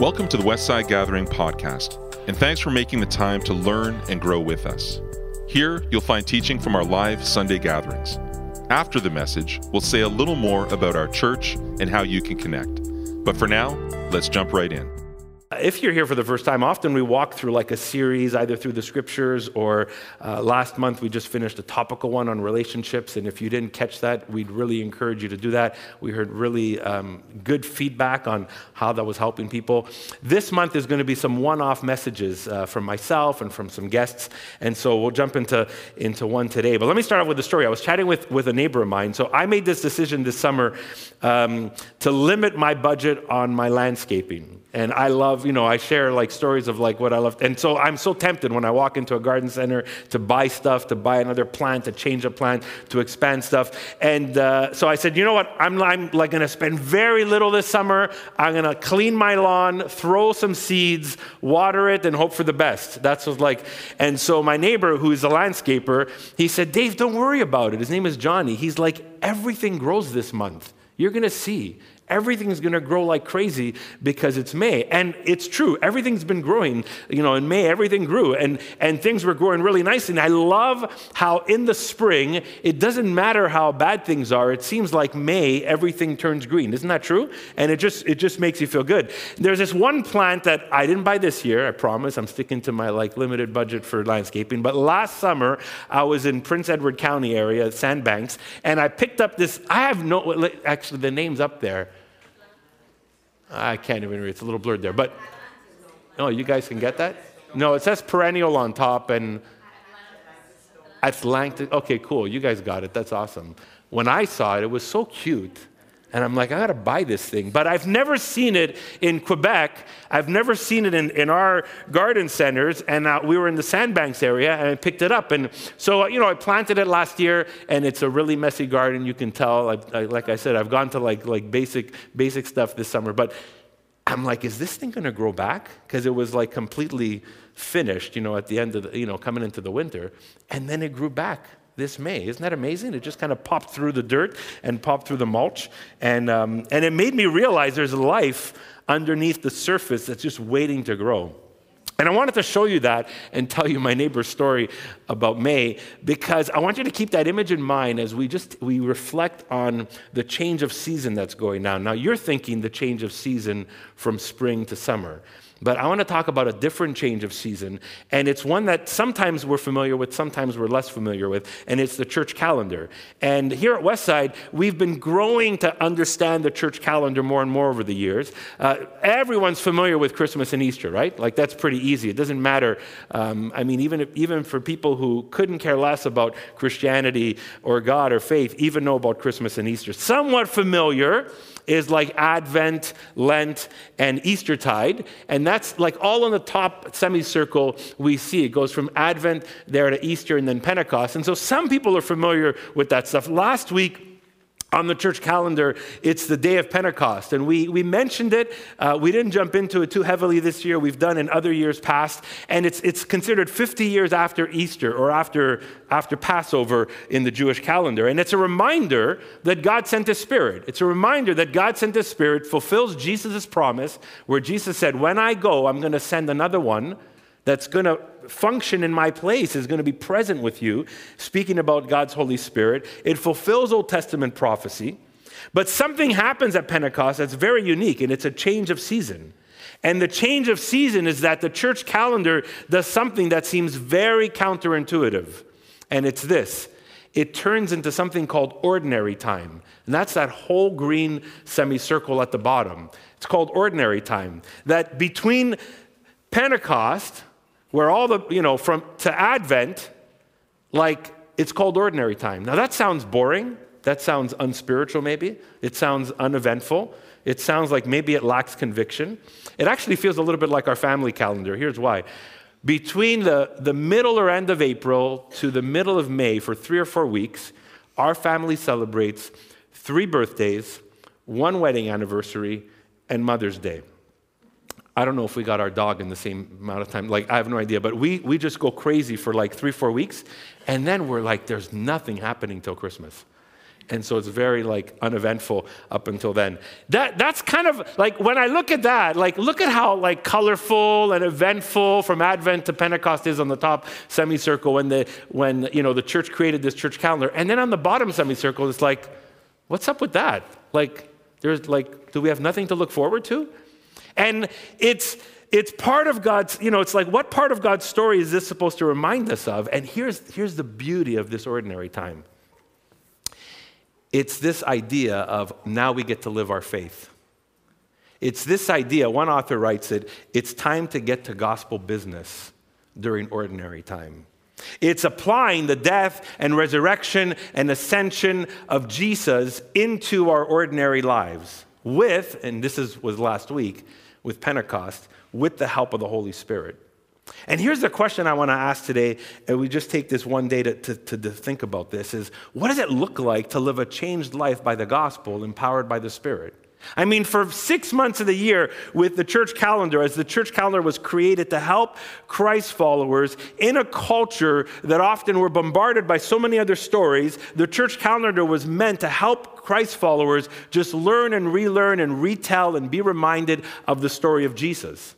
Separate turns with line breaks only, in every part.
Welcome to the Westside Gathering podcast, and thanks for making the time to learn and grow with us. Here, you'll find teaching from our live Sunday gatherings. After the message, we'll say a little more about our church and how you can connect. But for now, let's jump right in.
If you're here for the first time, often we walk through like a series, either through the scriptures or uh, last month we just finished a topical one on relationships. And if you didn't catch that, we'd really encourage you to do that. We heard really um, good feedback on how that was helping people. This month is going to be some one off messages uh, from myself and from some guests. And so we'll jump into, into one today. But let me start off with the story. I was chatting with, with a neighbor of mine. So I made this decision this summer um, to limit my budget on my landscaping and I love, you know, I share like stories of like what I love. And so I'm so tempted when I walk into a garden center to buy stuff, to buy another plant, to change a plant, to expand stuff. And uh, so I said, you know what? I'm, I'm like going to spend very little this summer. I'm going to clean my lawn, throw some seeds, water it, and hope for the best. That's what like. And so my neighbor, who's a landscaper, he said, Dave, don't worry about it. His name is Johnny. He's like, everything grows this month. You're going to see everything's going to grow like crazy because it's May. And it's true. Everything's been growing. You know, in May, everything grew and, and things were growing really nicely. And I love how in the spring, it doesn't matter how bad things are. It seems like May, everything turns green. Isn't that true? And it just, it just makes you feel good. There's this one plant that I didn't buy this year. I promise. I'm sticking to my like limited budget for landscaping. But last summer, I was in Prince Edward County area, Sandbanks, and I picked up this. I have no, actually, the name's up there. I can't even read. It's a little blurred there. But, no, you guys can get that? No, it says perennial on top and Atlantic. Okay, cool. You guys got it. That's awesome. When I saw it, it was so cute. And I'm like, I gotta buy this thing. But I've never seen it in Quebec. I've never seen it in, in our garden centers. And uh, we were in the Sandbanks area and I picked it up. And so, you know, I planted it last year and it's a really messy garden. You can tell, I, I, like I said, I've gone to like, like basic, basic stuff this summer. But I'm like, is this thing gonna grow back? Because it was like completely finished, you know, at the end of the, you know, coming into the winter. And then it grew back this May. Isn't that amazing? It just kind of popped through the dirt and popped through the mulch. And, um, and it made me realize there's life underneath the surface that's just waiting to grow. And I wanted to show you that and tell you my neighbor's story about May because I want you to keep that image in mind as we just we reflect on the change of season that's going on. Now you're thinking the change of season from spring to summer. But I want to talk about a different change of season, and it's one that sometimes we're familiar with, sometimes we're less familiar with, and it's the church calendar. And here at Westside, we've been growing to understand the church calendar more and more over the years. Uh, everyone's familiar with Christmas and Easter, right? Like that's pretty easy. It doesn't matter. Um, I mean, even if, even for people who couldn't care less about Christianity or God or faith, even know about Christmas and Easter. Somewhat familiar is like Advent, Lent, and Eastertide. And that's like all on the top semicircle we see. It goes from Advent there to Easter and then Pentecost. And so some people are familiar with that stuff. Last week, on the church calendar, it's the day of Pentecost. And we, we mentioned it. Uh, we didn't jump into it too heavily this year. We've done in other years past. And it's, it's considered 50 years after Easter or after, after Passover in the Jewish calendar. And it's a reminder that God sent His Spirit. It's a reminder that God sent His Spirit, fulfills Jesus' promise, where Jesus said, When I go, I'm going to send another one that's going to function in my place, is going to be present with you, speaking about God's Holy Spirit. It fulfills Old Testament prophecy. But something happens at Pentecost that's very unique, and it's a change of season. And the change of season is that the church calendar does something that seems very counterintuitive. And it's this it turns into something called ordinary time. And that's that whole green semicircle at the bottom. It's called ordinary time. That between Pentecost where all the, you know, from to Advent, like it's called ordinary time. Now that sounds boring. That sounds unspiritual, maybe. It sounds uneventful. It sounds like maybe it lacks conviction. It actually feels a little bit like our family calendar. Here's why. Between the, the middle or end of April to the middle of May, for three or four weeks, our family celebrates three birthdays, one wedding anniversary, and Mother's Day. I don't know if we got our dog in the same amount of time. Like, I have no idea. But we, we just go crazy for like three, four weeks. And then we're like, there's nothing happening till Christmas. And so it's very like uneventful up until then. That, that's kind of like when I look at that, like look at how like colorful and eventful from Advent to Pentecost is on the top semicircle when the, when, you know, the church created this church calendar. And then on the bottom semicircle, it's like, what's up with that? Like, there's like, do we have nothing to look forward to? And it's, it's part of God's, you know, it's like, what part of God's story is this supposed to remind us of? And here's, here's the beauty of this ordinary time it's this idea of now we get to live our faith. It's this idea, one author writes it, it's time to get to gospel business during ordinary time. It's applying the death and resurrection and ascension of Jesus into our ordinary lives with, and this is, was last week with Pentecost, with the help of the Holy Spirit. And here's the question I want to ask today, and we just take this one day to, to, to, think about this is what does it look like to live a changed life by the gospel, empowered by the Spirit? I mean, for six months of the year with the church calendar, as the church calendar was created to help Christ followers in a culture that often were bombarded by so many other stories, the church calendar was meant to help Christ followers just learn and relearn and retell and be reminded of the story of Jesus.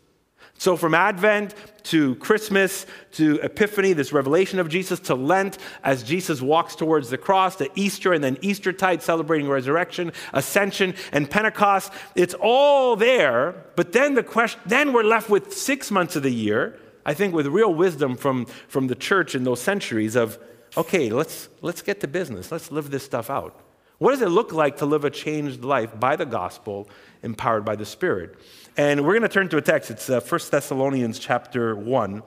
So, from Advent to Christmas to Epiphany, this revelation of Jesus, to Lent as Jesus walks towards the cross, to Easter and then Eastertide celebrating resurrection, Ascension, and Pentecost, it's all there. But then the question, then we're left with six months of the year, I think with real wisdom from, from the church in those centuries of, okay, let's, let's get to business. Let's live this stuff out. What does it look like to live a changed life by the gospel, empowered by the Spirit? And we're going to turn to a text. It's uh, 1 Thessalonians chapter 1,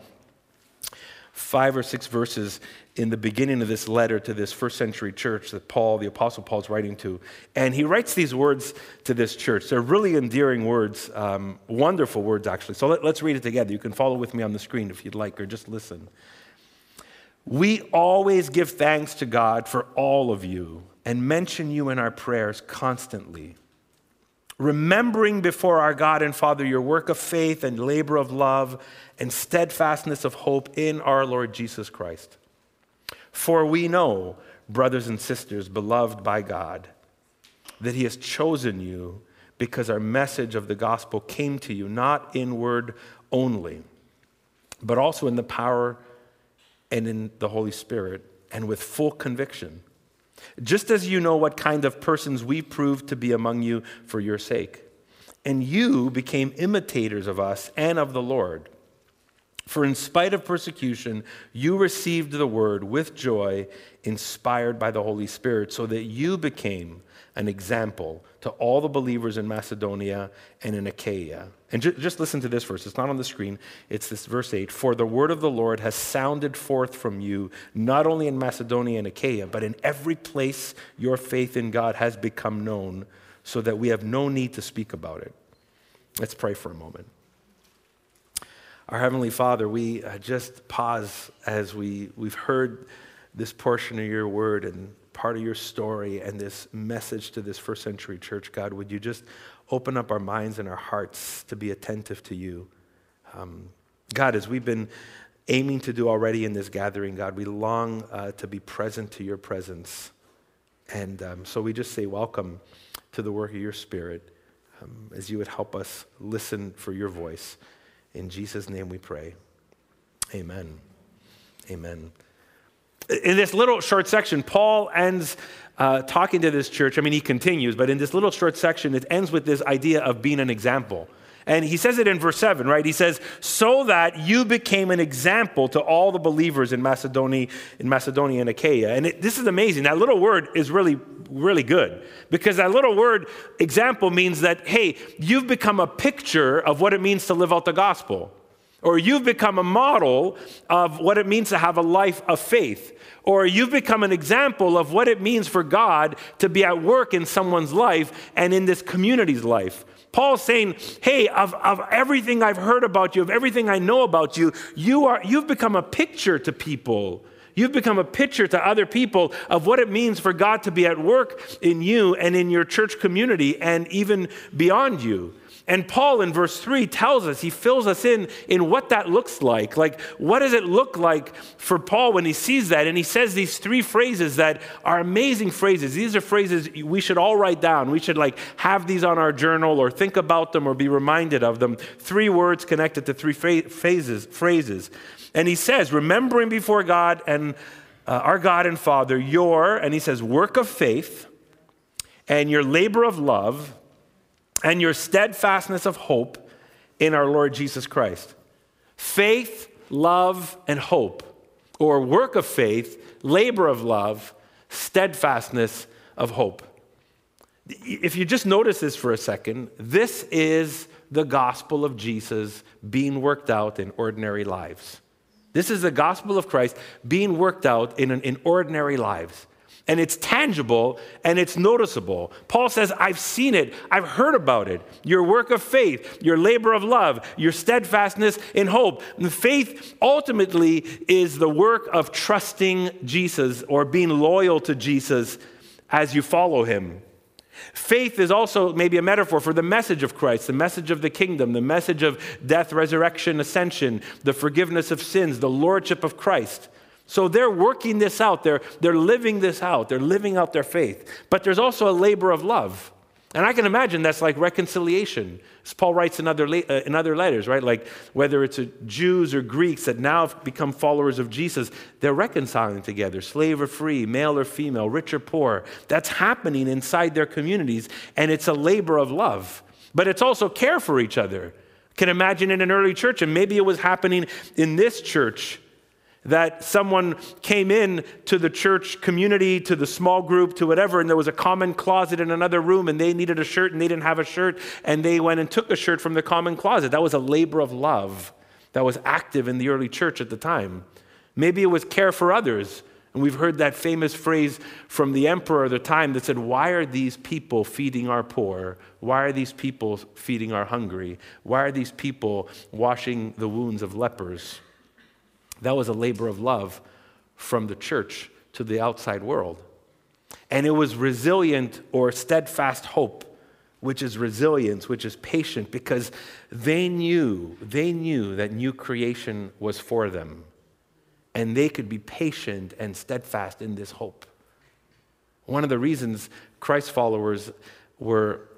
five or six verses in the beginning of this letter to this first century church that Paul, the Apostle Paul, is writing to. And he writes these words to this church. They're really endearing words, um, wonderful words, actually. So let, let's read it together. You can follow with me on the screen if you'd like, or just listen. We always give thanks to God for all of you and mention you in our prayers constantly remembering before our God and Father your work of faith and labor of love and steadfastness of hope in our Lord Jesus Christ. For we know, brothers and sisters, beloved by God, that He has chosen you because our message of the gospel came to you not in word only, but also in the power and in the Holy Spirit and with full conviction just as you know what kind of persons we proved to be among you for your sake. And you became imitators of us and of the Lord. For in spite of persecution, you received the word with joy, inspired by the Holy Spirit, so that you became an example to all the believers in Macedonia and in Achaia. And ju- just listen to this verse. It's not on the screen. It's this verse 8. For the word of the Lord has sounded forth from you, not only in Macedonia and Achaia, but in every place your faith in God has become known, so that we have no need to speak about it. Let's pray for a moment. Our Heavenly Father, we uh, just pause as we, we've heard this portion of your word and part of your story and this message to this first century church, God, would you just open up our minds and our hearts to be attentive to you? Um, God, as we've been aiming to do already in this gathering, God, we long uh, to be present to your presence. And um, so we just say, Welcome to the work of your Spirit um, as you would help us listen for your voice. In Jesus' name we pray. Amen. Amen in this little short section, Paul ends uh, talking to this church. I mean, he continues, but in this little short section, it ends with this idea of being an example. And he says it in verse 7, right? He says, so that you became an example to all the believers in Macedonia, in Macedonia and Achaia. And it, this is amazing. That little word is really, really good because that little word, example, means that, hey, you've become a picture of what it means to live out the gospel or you've become a model of what it means to have a life of faith, or you've become an example of what it means for God to be at work in someone's life and in this community's life. Paul's saying, Hey, of, of everything I've heard about you, of everything I know about you, you are, you've become a picture to people. You've become a picture to other people of what it means for God to be at work in you and in your church community and even beyond you. And Paul in verse 3 tells us, he fills us in in what that looks like. Like, what does it look like for Paul when he sees that? And he says these three phrases that are amazing phrases. These are phrases we should all write down. We should like have these on our journal or think about them or be reminded of them. Three words connected to three phases, phrases. And he says, remembering before God and uh, our God and Father, your, and he says, work of faith and your labor of love and your steadfastness of hope in our Lord Jesus Christ. Faith, love, and hope, or work of faith, labor of love, steadfastness of hope. If you just notice this for a second, this is the gospel of Jesus being worked out in ordinary lives. This is the gospel of Christ being worked out in, in ordinary lives and it's tangible and it's noticeable. Paul says, I've seen it, I've heard about it. Your work of faith, your labor of love, your steadfastness in hope. And faith ultimately is the work of trusting Jesus or being loyal to Jesus as you follow him. Faith is also maybe a metaphor for the message of Christ, the message of the kingdom, the message of death, resurrection, ascension, the forgiveness of sins, the lordship of Christ. So they're working this out. They're, they're living this out. They're living out their faith. But there's also a labor of love. And I can imagine that's like reconciliation. As Paul writes in other, uh, in other letters, right? Like whether it's Jews or Greeks that now have become followers of Jesus, they're reconciling together, slave or free, male or female, rich or poor. That's happening inside their communities, and it's a labor of love. But it's also care for each other. Can imagine in an early church, and maybe it was happening in this church that someone came in to the church community, to the small group, to whatever, and there was a common closet in another room, and they needed a shirt and they didn't have a shirt, and they went and took a shirt from the common closet. That was a labor of love that was active in the early church at the time. Maybe it was care for others. And we've heard that famous phrase from the emperor of the time that said, Why are these people feeding our poor? Why are these people feeding our hungry? Why are these people washing the wounds of lepers? That was a labor of love from the church to the outside world. And it was resilient or steadfast hope, which is resilience, which is patient, because they knew, they knew that new creation was for them. And they could be patient and steadfast in this hope. One of the reasons Christ followers were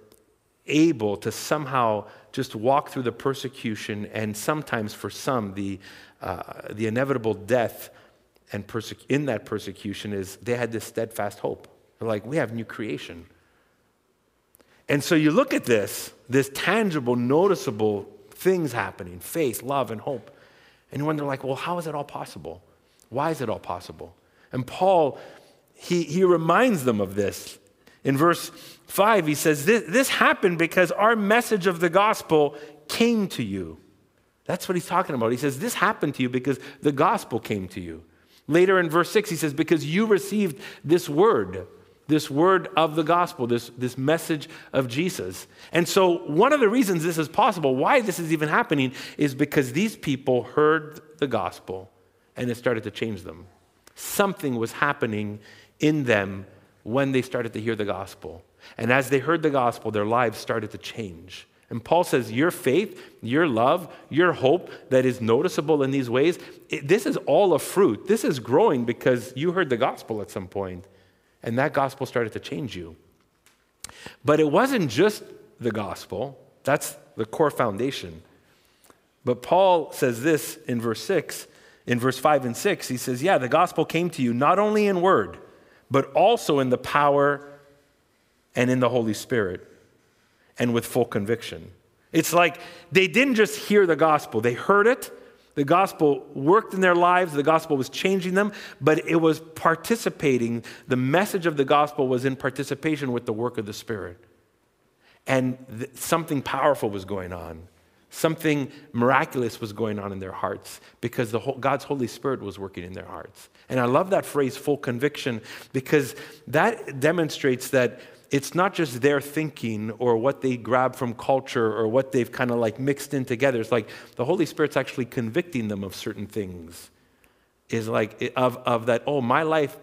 able to somehow just walk through the persecution and sometimes for some the uh, the inevitable death and in that persecution is they had this steadfast hope. They're like, we have new creation. And so you look at this, this tangible, noticeable things happening faith, love, and hope. And you wonder, like, well, how is it all possible? Why is it all possible? And Paul, he, he reminds them of this. In verse 5, he says, this, this happened because our message of the gospel came to you. That's what he's talking about. He says, This happened to you because the gospel came to you. Later in verse 6, he says, Because you received this word, this word of the gospel, this, this message of Jesus. And so, one of the reasons this is possible, why this is even happening, is because these people heard the gospel and it started to change them. Something was happening in them when they started to hear the gospel. And as they heard the gospel, their lives started to change. And Paul says, Your faith, your love, your hope that is noticeable in these ways, it, this is all a fruit. This is growing because you heard the gospel at some point, and that gospel started to change you. But it wasn't just the gospel, that's the core foundation. But Paul says this in verse 6, in verse 5 and 6. He says, Yeah, the gospel came to you not only in word, but also in the power and in the Holy Spirit and with full conviction. It's like they didn't just hear the gospel, they heard it. The gospel worked in their lives, the gospel was changing them, but it was participating. The message of the gospel was in participation with the work of the Spirit. And th- something powerful was going on. Something miraculous was going on in their hearts because the whole, God's Holy Spirit was working in their hearts. And I love that phrase, full conviction, because that demonstrates that it's not just their thinking or what they grab from culture or what they've kind of like mixed in together. It's like the Holy Spirit's actually convicting them of certain things. is like of, of that, oh, my life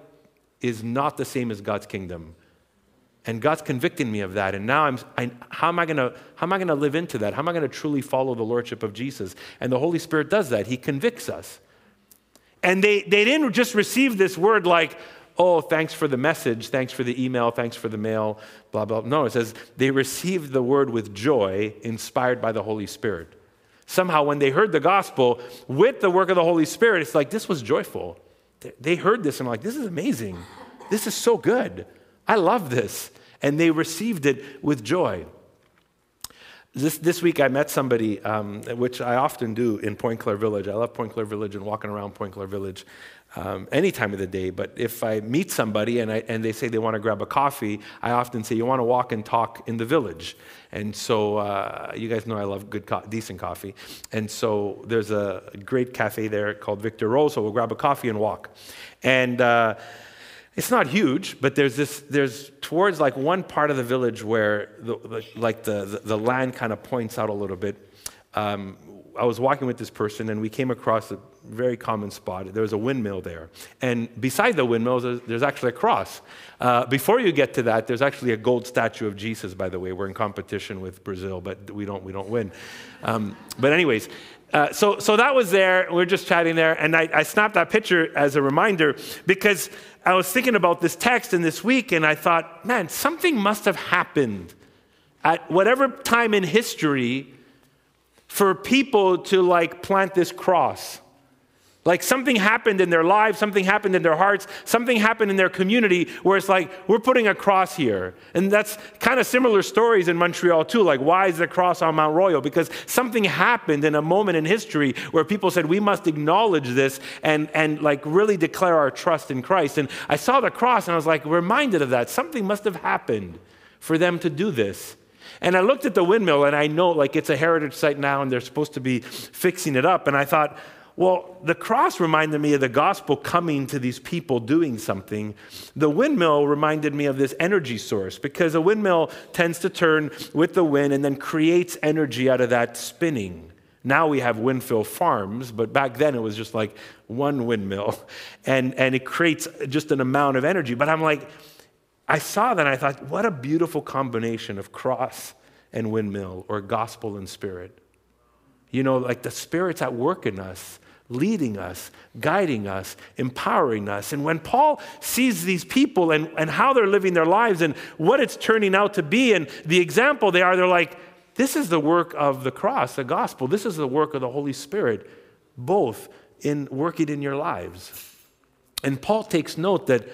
is not the same as God's kingdom. And God's convicting me of that. And now I'm, I, how am I to, how am I to live into that? How am I to truly follow the Lordship of Jesus? And the Holy Spirit does that. He convicts us. And they, they didn't just receive this word like, oh, thanks for the message, thanks for the email, thanks for the mail, blah, blah. No, it says they received the word with joy, inspired by the Holy Spirit. Somehow, when they heard the gospel with the work of the Holy Spirit, it's like this was joyful. They heard this and like, this is amazing. This is so good. I love this. And they received it with joy. This, this week I met somebody, um, which I often do in Pointe-Claire Village. I love Pointe-Claire Village and walking around Pointe-Claire Village um, any time of the day. But if I meet somebody and, I, and they say they want to grab a coffee, I often say, You want to walk and talk in the village. And so uh, you guys know I love good, co- decent coffee. And so there's a great cafe there called Victor Rose. So we'll grab a coffee and walk. And uh, it's not huge, but there's this, there's towards like one part of the village where the, the like the, the, the, land kind of points out a little bit. Um, I was walking with this person and we came across a very common spot. There was a windmill there. And beside the windmill, there's, actually a cross. Uh, before you get to that, there's actually a gold statue of Jesus, by the way. We're in competition with Brazil, but we don't, we don't win. Um, but, anyways, uh, so, so that was there. We are just chatting there. And I, I snapped that picture as a reminder because I was thinking about this text in this week and I thought, man, something must have happened at whatever time in history for people to like plant this cross. Like something happened in their lives, something happened in their hearts, something happened in their community where it's like, we're putting a cross here. And that's kind of similar stories in Montreal too. Like, why is the cross on Mount Royal? Because something happened in a moment in history where people said, we must acknowledge this and, and like really declare our trust in Christ. And I saw the cross and I was like reminded of that. Something must have happened for them to do this. And I looked at the windmill and I know like it's a heritage site now and they're supposed to be fixing it up. And I thought, well, the cross reminded me of the gospel coming to these people doing something. The windmill reminded me of this energy source because a windmill tends to turn with the wind and then creates energy out of that spinning. Now we have windmill farms, but back then it was just like one windmill and, and it creates just an amount of energy. But I'm like, I saw that and I thought, what a beautiful combination of cross and windmill or gospel and spirit. You know, like the Spirit's at work in us leading us, guiding us, empowering us. And when Paul sees these people and, and how they're living their lives and what it's turning out to be and the example they are, they're like, this is the work of the cross, the gospel. This is the work of the Holy Spirit, both in working in your lives. And Paul takes note that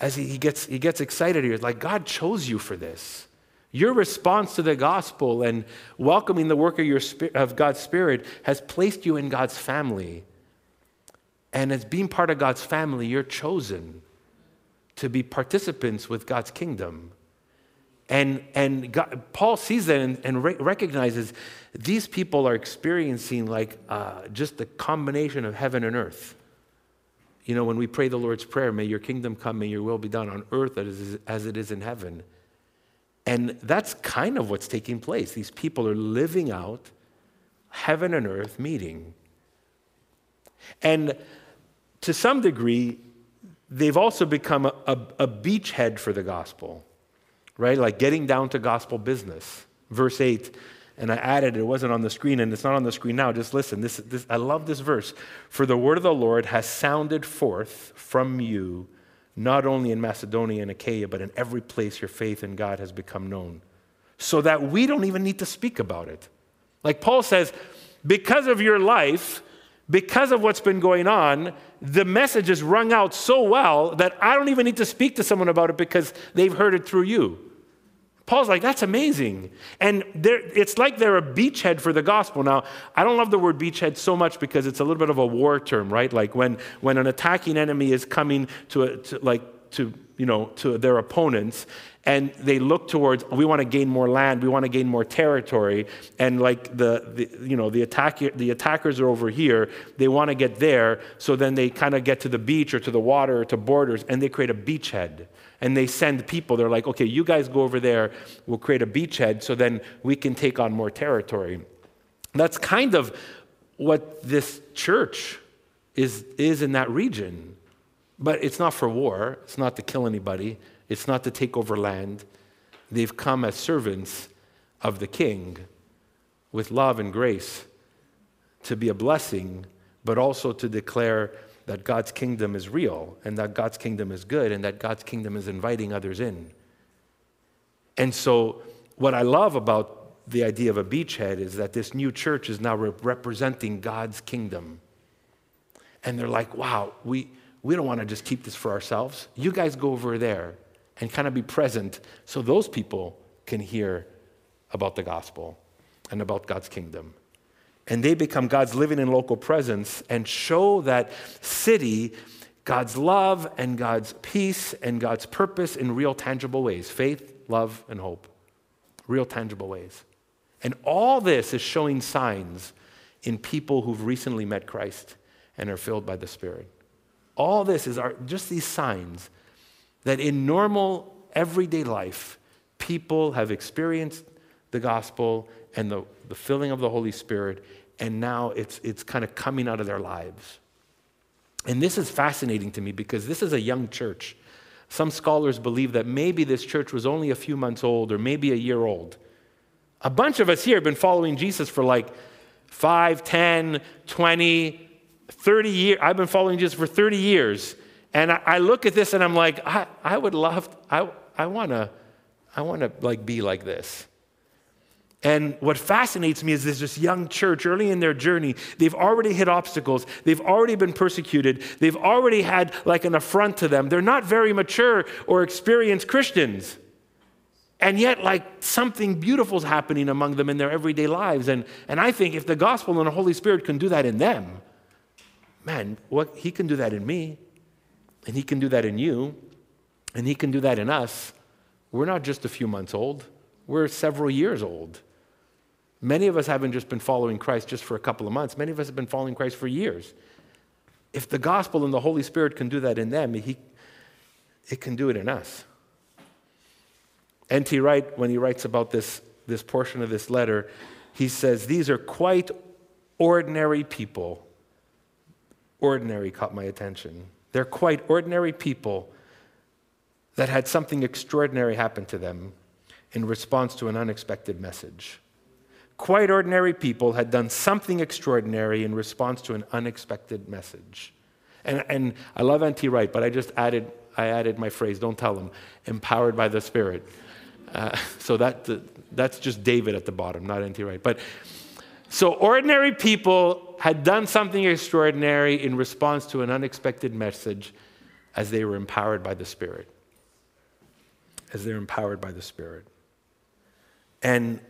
as he gets, he gets excited here, like, God chose you for this. Your response to the gospel and welcoming the work of, your, of God's Spirit has placed you in God's family. And as being part of God's family, you're chosen to be participants with God's kingdom. And, and God, Paul sees that and, and re- recognizes these people are experiencing like uh, just the combination of heaven and earth. You know, when we pray the Lord's Prayer, may your kingdom come, may your will be done on earth as, it is in heaven. And that's kind of what's taking place. These people are living out heaven and earth meeting. And to some degree, they've also become a, a, a beachhead for the gospel, right? Like getting down to gospel business. Verse 8, and I added it, wasn't on the screen, and it's not on the screen now. Just listen. This, this, I love this verse. For the word of the Lord has sounded forth from you not only in Macedonia and Achaia, but in every place your faith in God has become known, so that we don't even need to speak about it. Like Paul says, because of your life, because of what's been going on, the message is rung out so well that I don't even need to speak to someone about it because they've heard it through you. Paul's like, that's amazing. And it's like they're a beachhead for the gospel. Now, I don't love the word beachhead so much because it's a little bit of a war term, right? Like when, when an attacking enemy is coming to, a, to like, to, you know, to their opponents and they look towards we want to gain more land we want to gain more territory and like the, the you know the attack the attackers are over here they want to get there so then they kind of get to the beach or to the water or to borders and they create a beachhead and they send people. They're like, okay, you guys go over there, we'll create a beachhead so then we can take on more territory. That's kind of what this church is, is in that region. But it's not for war, it's not to kill anybody, it's not to take over land. They've come as servants of the king with love and grace to be a blessing, but also to declare that God's kingdom is real and that God's kingdom is good and that God's kingdom is inviting others in. And so, what I love about the idea of a beachhead is that this new church is now representing God's kingdom. And they're like, wow, we, we don't want to just keep this for ourselves. You guys go over there and kind of be present so those people can hear about the gospel and about God's kingdom. And they become God's living and local presence and show that city God's love and God's peace and God's purpose in real tangible ways faith, love, and hope. Real tangible ways. And all this is showing signs in people who've recently met Christ and are filled by the Spirit. All this is our, just these signs that in normal, everyday life, people have experienced the gospel and the, the filling of the Holy Spirit, and now it's, it's kind of coming out of their lives. And this is fascinating to me because this is a young church. Some scholars believe that maybe this church was only a few months old or maybe a year old. A bunch of us here have been following Jesus for like 5, 10, 20, 30 years. I've been following Jesus for 30 years. And I, I look at this and I'm like, I, I would love, I, I want to I wanna like be like this. And what fascinates me is this, this young church early in their journey, they've already hit obstacles. They've already been persecuted. They've already had like an affront to them. They're not very mature or experienced Christians. And yet, like something beautiful is happening among them in their everyday lives. And, and I think if the gospel and the Holy Spirit can do that in them, man, what, he can do that in me. And he can do that in you. And he can do that in us. We're not just a few months old, we're several years old. Many of us haven't just been following Christ just for a couple of months, many of us have been following Christ for years. If the gospel and the Holy Spirit can do that in them, he, it can do it in us. N.T. Wright, when he writes about this, this portion of this letter, he says, These are quite ordinary people. Ordinary caught my attention. They're quite ordinary people that had something extraordinary happen to them in response to an unexpected message quite ordinary people had done something extraordinary in response to an unexpected message. And, and I love N.T. Wright, but I just added, I added my phrase, don't tell them, empowered by the Spirit. Uh, so that, that's just David at the bottom, not N.T. Wright. But so ordinary people had done something extraordinary in response to an unexpected message as they were empowered by the Spirit. As they're empowered by the Spirit. And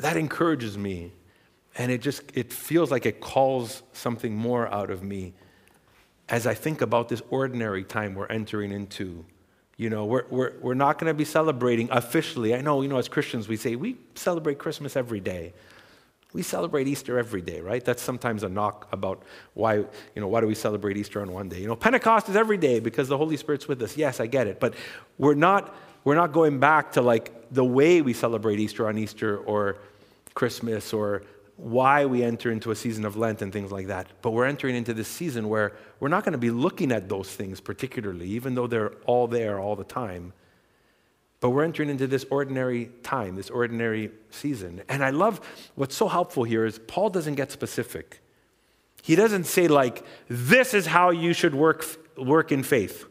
that encourages me. And it just it feels like it calls something more out of me as I think about this ordinary time we're entering into. You know, we're, we're, we're not going to be celebrating officially. I know, you know, as Christians, we say we celebrate Christmas every day. We celebrate Easter every day, right? That's sometimes a knock about why, you know, why do we celebrate Easter on one day? You know, Pentecost is every day because the Holy Spirit's with us. Yes, I get it. But we're not, we're not going back to like the way we celebrate Easter on Easter or Christmas or why we enter into a season of Lent and things like that. But we're entering into this season where we're not going to be looking at those things particularly, even though they're all there all the time. But we're entering into this ordinary time, this ordinary season. And I love what's so helpful here is Paul doesn't get specific. He doesn't say, like, this is how you should work, work in faith,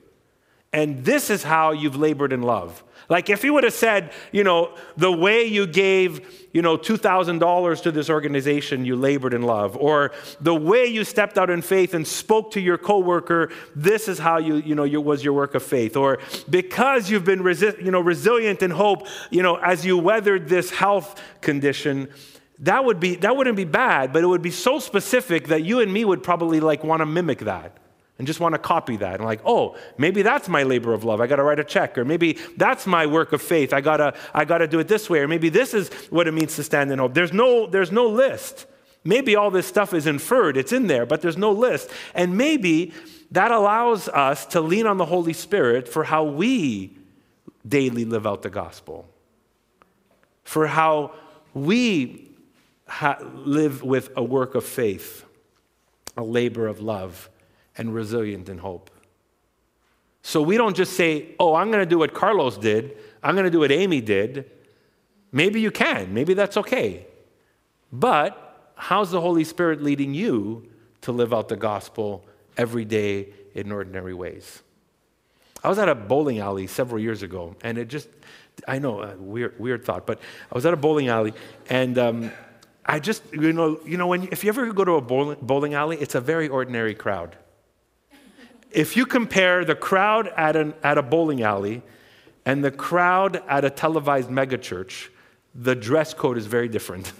and this is how you've labored in love. Like if he would have said, you know, the way you gave, you know, $2,000 to this organization, you labored in love, or the way you stepped out in faith and spoke to your coworker, this is how you, you know, you, was your work of faith, or because you've been, resi- you know, resilient in hope, you know, as you weathered this health condition, that would be that wouldn't be bad, but it would be so specific that you and me would probably like want to mimic that and just want to copy that. And like oh maybe that's my labor of love i got to write a check. Or maybe that's my work of faith i got to i got to do it this way. Or maybe this is what it means to stand in hope. There's no there's no list. Maybe all this stuff is inferred it's in there but there's no list. And maybe that allows us to lean on the holy spirit for how we daily live out the gospel. For how we ha- live with a work of faith a labor of love and resilient in hope. So we don't just say, oh, I'm going to do what Carlos did, I'm going to do what Amy did. Maybe you can, maybe that's okay. But how's the Holy Spirit leading you to live out the gospel every day in ordinary ways? I was at a bowling alley several years ago, and it just, I know, a weird, weird thought, but I was at a bowling alley, and um, I just, you know, you know when, if you ever go to a bowling, bowling alley, it's a very ordinary crowd. If you compare the crowd at, an, at a bowling alley and the crowd at a televised megachurch, the dress code is very different.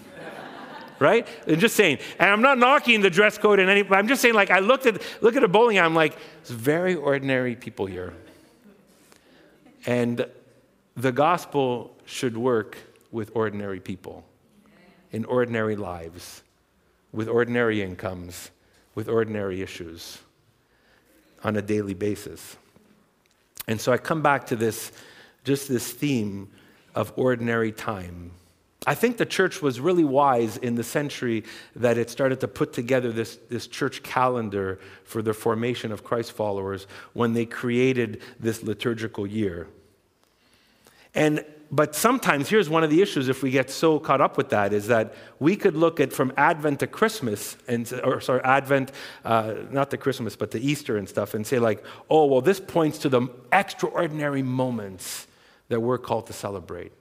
right? I'm just saying. And I'm not knocking the dress code in any, I'm just saying, like, I looked at, look at a bowling alley, I'm like, it's very ordinary people here. And the gospel should work with ordinary people in ordinary lives, with ordinary incomes, with ordinary issues on a daily basis. And so I come back to this, just this theme of ordinary time. I think the church was really wise in the century that it started to put together this, this church calendar for the formation of Christ followers when they created this liturgical year. And but sometimes here's one of the issues if we get so caught up with that is that we could look at from Advent to Christmas and or sorry Advent uh, not to Christmas but to Easter and stuff and say like oh well this points to the extraordinary moments that we're called to celebrate.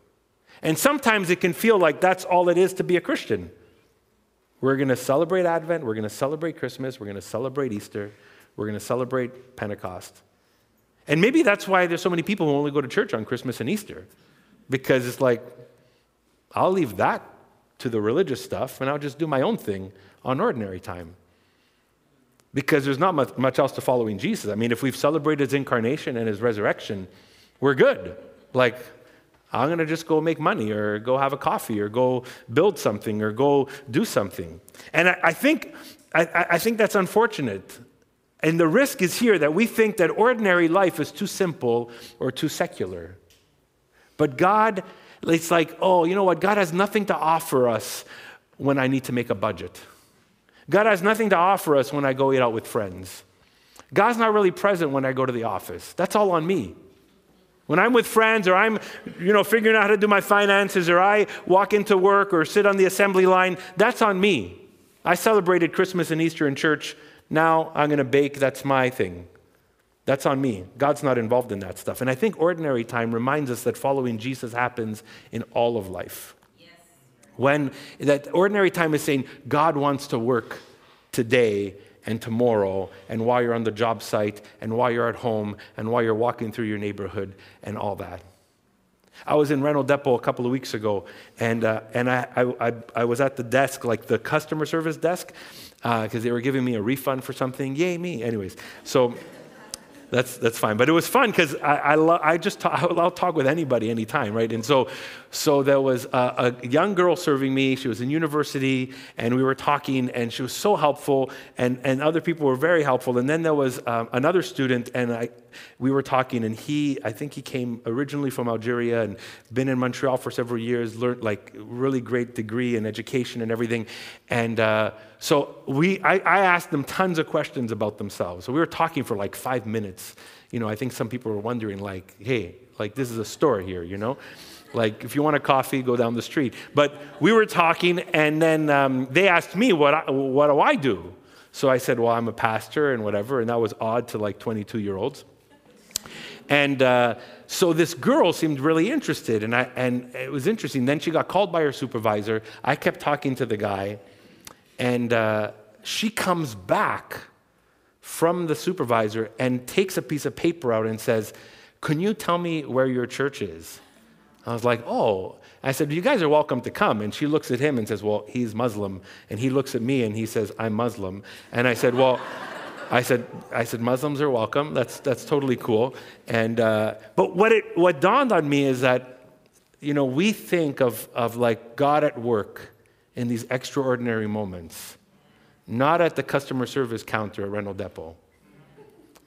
And sometimes it can feel like that's all it is to be a Christian. We're going to celebrate Advent, we're going to celebrate Christmas, we're going to celebrate Easter, we're going to celebrate Pentecost. And maybe that's why there's so many people who only go to church on Christmas and Easter because it's like, I'll leave that to the religious stuff and I'll just do my own thing on ordinary time. Because there's not much, much else to following Jesus. I mean, if we've celebrated his incarnation and his resurrection, we're good. Like, I'm going to just go make money or go have a coffee or go build something or go do something. And I, I think, I, I think that's unfortunate. And the risk is here that we think that ordinary life is too simple or too secular. But God, it's like, oh, you know what? God has nothing to offer us when I need to make a budget. God has nothing to offer us when I go eat out with friends. God's not really present when I go to the office. That's all on me. When I'm with friends or I'm, you know, figuring out how to do my finances or I walk into work or sit on the assembly line, that's on me. I celebrated Christmas and Easter in church. Now I'm going to bake. That's my thing. That's on me. God's not involved in that stuff. And I think ordinary time reminds us that following Jesus happens in all of life. Yes. When that ordinary time is saying God wants to work today and tomorrow, and while you're on the job site, and while you're at home, and while you're walking through your neighborhood, and all that. I was in Reno-Dépôt a couple of weeks ago, and, uh, and I, I, I, was at the desk, like the customer service desk, because uh, they were giving me a refund for something. Yay, me. Anyways, so that's, that's fine. But it was fun because I, I, lo- I just talk, I'll talk with anybody anytime, right? And so, so there was a, a, young girl serving me. She was in university, and we were talking, and she was so helpful, and, and other people were very helpful. And then there was um, another student, and I, we were talking, and he, I think he came originally from Algeria and been in Montreal for several years, learned like really great degree in education and everything. And uh, so we, I, I asked them tons of questions about themselves. So we were talking for like five minutes. You know, I think some people were wondering, like, hey, like this is a store here, you know? Like, if you want a coffee, go down the street. But we were talking, and then um, they asked me, what, I, what do I do? So I said, well, I'm a pastor and whatever. And that was odd to like 22 year olds. And uh, so this girl seemed really interested, and, I, and it was interesting. Then she got called by her supervisor. I kept talking to the guy, and uh, she comes back from the supervisor and takes a piece of paper out and says, Can you tell me where your church is? I was like, Oh. I said, You guys are welcome to come. And she looks at him and says, Well, he's Muslim. And he looks at me and he says, I'm Muslim. And I said, Well, I said, I said, Muslims are welcome. That's, that's totally cool. And, uh, but what, it, what dawned on me is that, you know, we think of, of like God at work in these extraordinary moments, not at the customer service counter at Reno-Dépôt.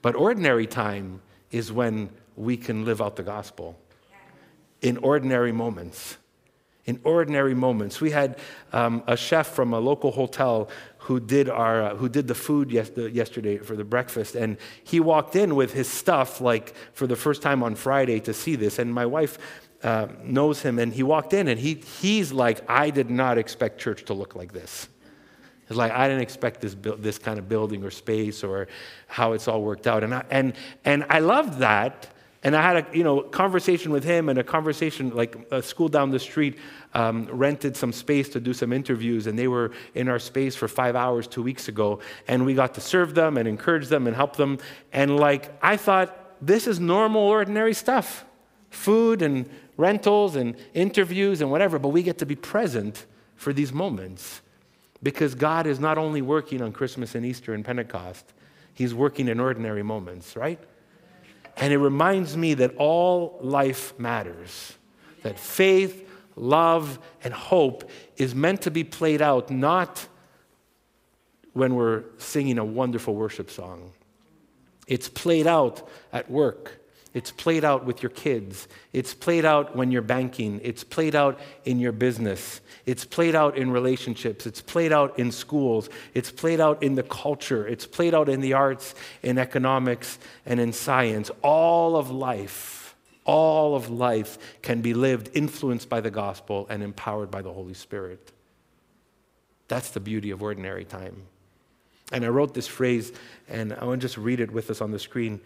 But ordinary time is when we can live out the gospel in ordinary moments. in ordinary moments. We had um, a chef from a local hotel who did, our, uh, who did the food yes, yesterday for the breakfast, and he walked in with his stuff, like for the first time on Friday to see this. And my wife uh, knows him, and he walked in, and he, he's like, I did not expect church to look like this. It's like, I didn't expect this, this kind of building or space or how it's all worked out. And I, and, and I loved that and I had a you know, conversation with him and a conversation, like a school down the street um, rented some space to do some interviews, and they were in our space for five hours two weeks ago. And we got to serve them and encourage them and help them. And like, I thought, this is normal, ordinary stuff food and rentals and interviews and whatever, but we get to be present for these moments because God is not only working on Christmas and Easter and Pentecost, He's working in ordinary moments, right? And it reminds me that all life matters, that faith, love, and hope is meant to be played out not when we're singing a wonderful worship song. It's played out at work. It's played out with your kids. It's played out when you're banking. It's played out in your business. It's played out in relationships. It's played out in schools. It's played out in the culture. It's played out in the arts, in economics, and in science. All of life, all of life can be lived influenced by the gospel and empowered by the Holy Spirit. That's the beauty of ordinary time. And I wrote this phrase, and I want to just read it with us on the screen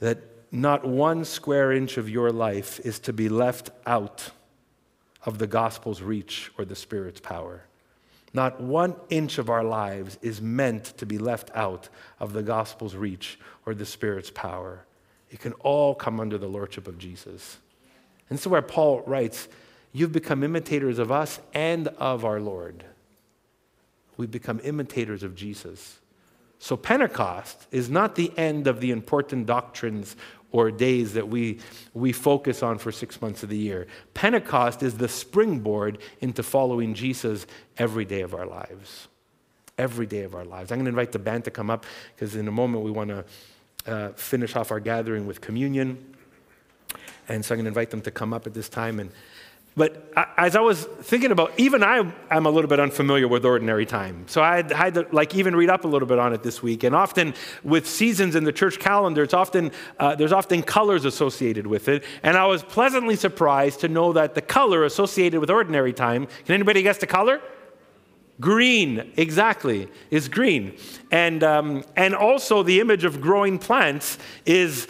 that not one square inch of your life is to be left out of the gospel's reach or the Spirit's power. Not one inch of our lives is meant to be left out of the gospel's reach or the Spirit's power. It can all come under the lordship of Jesus. And so, where Paul writes, You've become imitators of us and of our Lord. We've become imitators of Jesus. So, Pentecost is not the end of the important doctrines or days that we, we focus on for six months of the year. Pentecost is the springboard into following Jesus every day of our lives. Every day of our lives. I'm going to invite the band to come up because in a moment we want to uh, finish off our gathering with communion. And so I'm going to invite them to come up at this time and but as I was thinking about, even I, I'm a little bit unfamiliar with ordinary time. So I had, had, to like even read up a little bit on it this week. And often with seasons in the church calendar, it's often, uh, there's often colors associated with it. And I was pleasantly surprised to know that the color associated with ordinary time, can anybody guess the color? Green, exactly, is green. And, um, and also, the image of growing plants is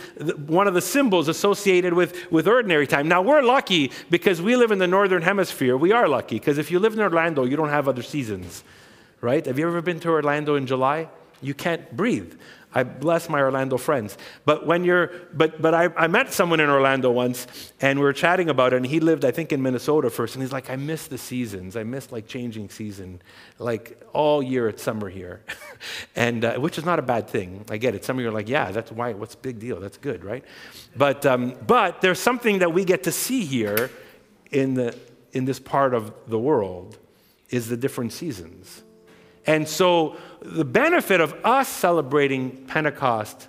one of the symbols associated with, with ordinary time. Now, we're lucky because we live in the northern hemisphere. We are lucky because if you live in Orlando, you don't have other seasons, right? Have you ever been to Orlando in July? You can't breathe. I bless my Orlando friends. But when you're, but, but I, I met someone in Orlando once and we were chatting about it and he lived, I think, in Minnesota first. And he's like, I miss the seasons. I miss like changing season. Like all year it's summer here. and, uh, which is not a bad thing. I get it. Some of you are like, yeah, that's why, what's big deal? That's good, right? But, um, but there's something that we get to see here in, the, in this part of the world is the different seasons. And so, the benefit of us celebrating Pentecost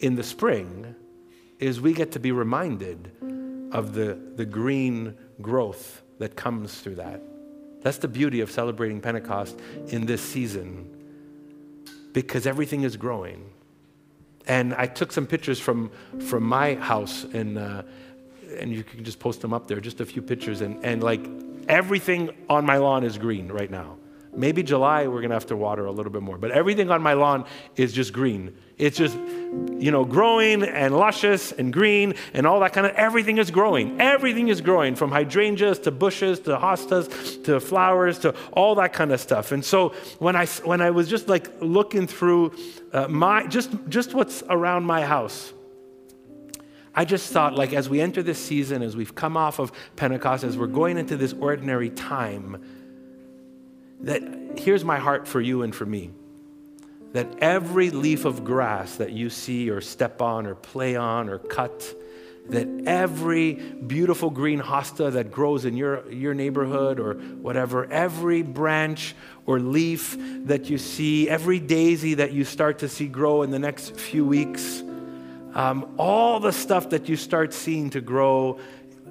in the spring is we get to be reminded of the, the green growth that comes through that. That's the beauty of celebrating Pentecost in this season because everything is growing. And I took some pictures from, from my house, and, uh, and you can just post them up there, just a few pictures. And, and like everything on my lawn is green right now. Maybe July we're to have to water a little bit more. But everything on my lawn is just green. It's just, you know, growing and luscious and green and all that kind of everything is growing. Everything is growing from hydrangeas to bushes to hostas to flowers to all that kind of stuff. And so when I when I was just like looking through uh, my just just what's around my house, I just thought, like, as we enter this season, as we've come off of Pentecost, as we're going into this ordinary time, that here's my heart for you and for me. That every leaf of grass that you see or step on or play on or cut, that every beautiful green hosta that grows in your, your neighborhood or whatever, every branch or leaf that you see, every daisy that you start to see grow in the next few weeks, um, all the stuff that you start seeing to grow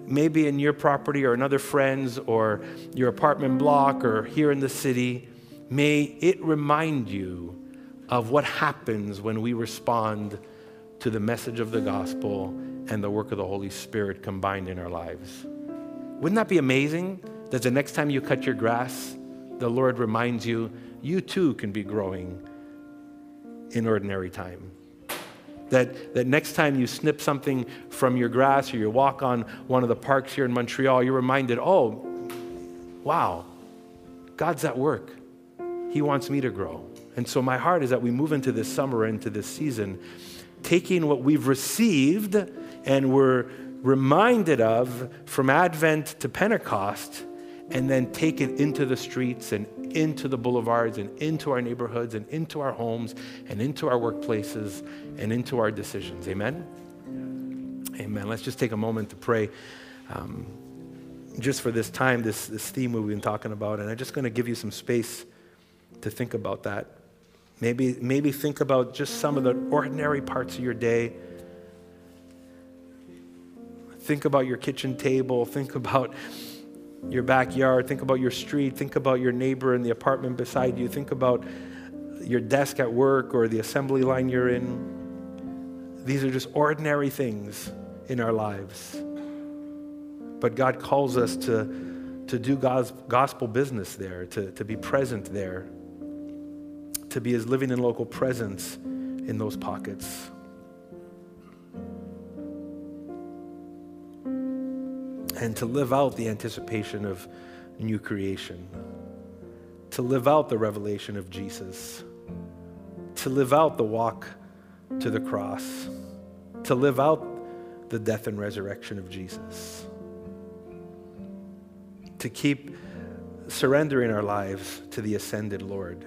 maybe in your property or another friend's or your apartment block or here in the city, may it remind you of what happens when we respond to the message of the gospel and the work of the Holy Spirit combined in our lives. Wouldn't that be amazing that the next time you cut your grass, the Lord reminds you, you too can be growing in ordinary time? That, that next time you snip something from your grass or you walk on one of the parks here in Montreal, you're reminded, oh, wow, God's at work. He wants me to grow. And so my heart is that we move into this summer, into this season, taking what we've received and we're reminded of from Advent to Pentecost, and then take it into the streets and into the boulevards and into our neighborhoods and into our homes and into our workplaces and into our decisions. Amen? Amen. Let's just take a moment to pray. Um, just for this time, this, this theme we've been talking about, and I'm just going to give you some space to think about that. Maybe, maybe think about just some of the ordinary parts of your day. Think about your kitchen table. Think about your backyard. Think about your street. Think about your neighbor in the apartment beside you. Think about your desk at work or the assembly line you're in. These are just ordinary things in our lives. But God calls us to, to do God's gospel business there, to, to be present there, to be His living and local presence in those pockets. And to live out the anticipation of new creation, to live out the revelation of Jesus, to live out the walk to the cross, to live out the death and resurrection of Jesus, to keep surrendering our lives to the ascended Lord.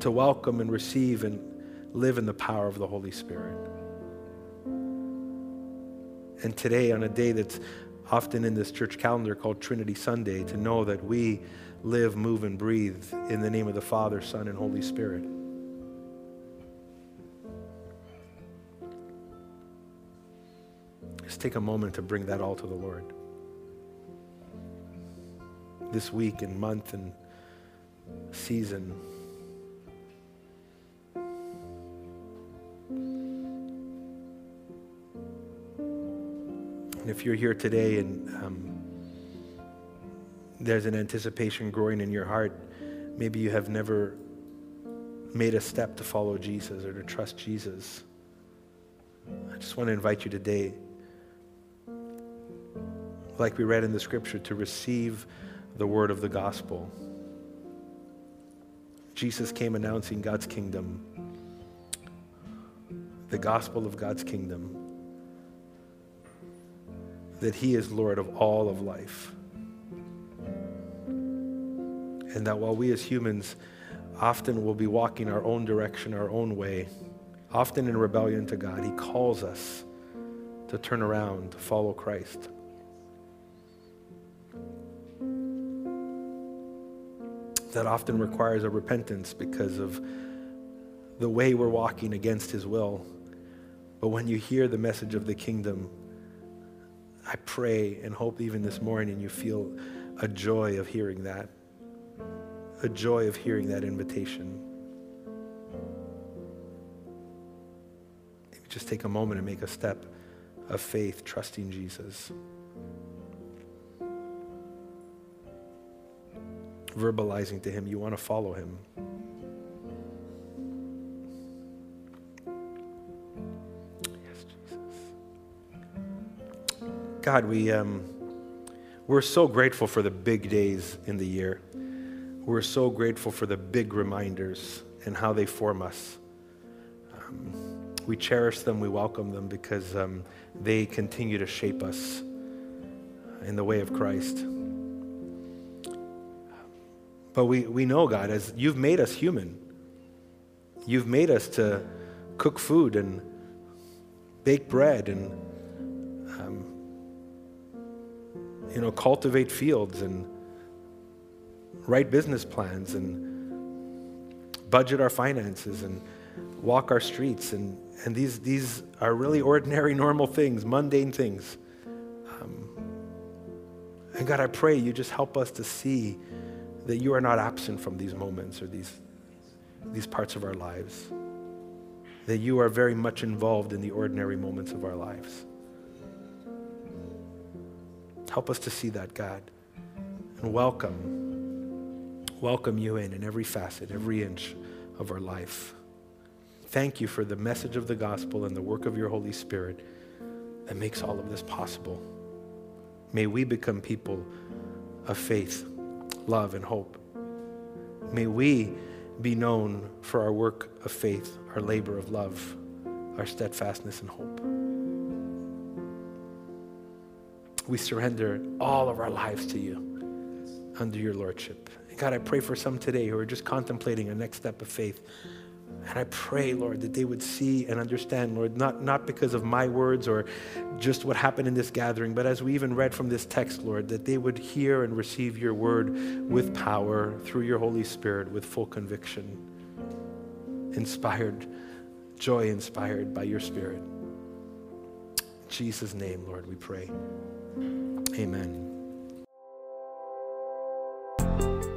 To welcome and receive and live in the power of the Holy Spirit. And today, on a day that's often in this church calendar called Trinity Sunday, to know that we live, move, and breathe in the name of the Father, Son, and Holy Spirit. Just take a moment to bring that all to the Lord. This week and month and season. If you're here today and um, there's an anticipation growing in your heart, maybe you have never made a step to follow Jesus or to trust Jesus. I just want to invite you today, like we read in the scripture, to receive the word of the gospel. Jesus came announcing God's kingdom, the gospel of God's kingdom that He is Lord of all of life. And that while we as humans often will be walking our own direction, our own way, often in rebellion to God, He calls us to turn around, to follow Christ. That often requires a repentance because of the way we're walking against His will. But when you hear the message of the kingdom, I pray and hope even this morning you feel a joy of hearing that, a joy of hearing that invitation. Maybe just take a moment and make a step of faith, trusting Jesus. Verbalizing to him, you want to follow him. God, we, um, we're so grateful for the big days in the year. We're so grateful for the big reminders and how they form us. Um, we cherish them, we welcome them because um, they continue to shape us in the way of Christ. But we, we know, God, as you've made us human, you've made us to cook food and bake bread and um, you know, cultivate fields and write business plans and budget our finances and walk our streets and, And these, these are really ordinary, normal things, mundane things. Um, and God, I pray you just help us to see that you are not absent from these moments or these, these parts of our lives. That you are very much involved in the ordinary moments of our lives. Help us to see that, God, and welcome, welcome you in in every facet, every inch of our life. Thank you for the message of the gospel and the work of your Holy Spirit that makes all of this possible. May we become people of faith, love, and hope. May we be known for our work of faith, our labor of love, our steadfastness and hope. We surrender all of our lives to you under your lordship. God, I pray for some today who are just contemplating a next step of faith. And I pray, Lord, that they would see and understand, Lord, not, not because of my words or just what happened in this gathering, but as we even read from this text, Lord, that they would hear and receive your word with power through your Holy Spirit with full conviction, inspired, joy inspired by your Spirit. In Jesus' name, Lord, we pray. Amen.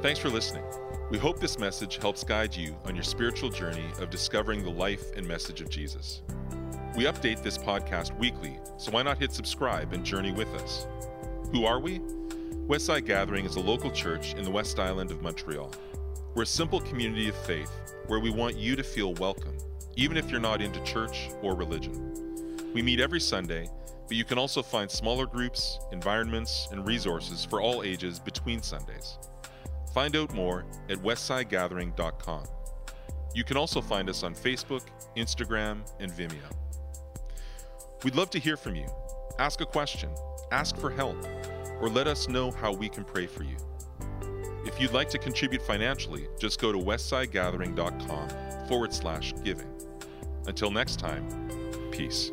Thanks for listening. We hope this message helps guide you on your spiritual journey of discovering the life and message of Jesus. We update this podcast weekly, so why not hit subscribe and journey with us? Who are we? Westside Gathering is a local church in the West Island of Montreal. We're a simple community of faith where we want you to feel welcome, even if you're not into church or religion. We meet every Sunday, but you can also find smaller groups, environments, and resources for all ages between Sundays. Find out more at westsidegathering.com. You can also find us on Facebook, Instagram, and Vimeo. We'd love to hear from you. Ask a question, ask for help, or let us know how we can pray for you. If you'd like to contribute financially, just go to westsidegathering.com forward slash giving. Until next time, peace.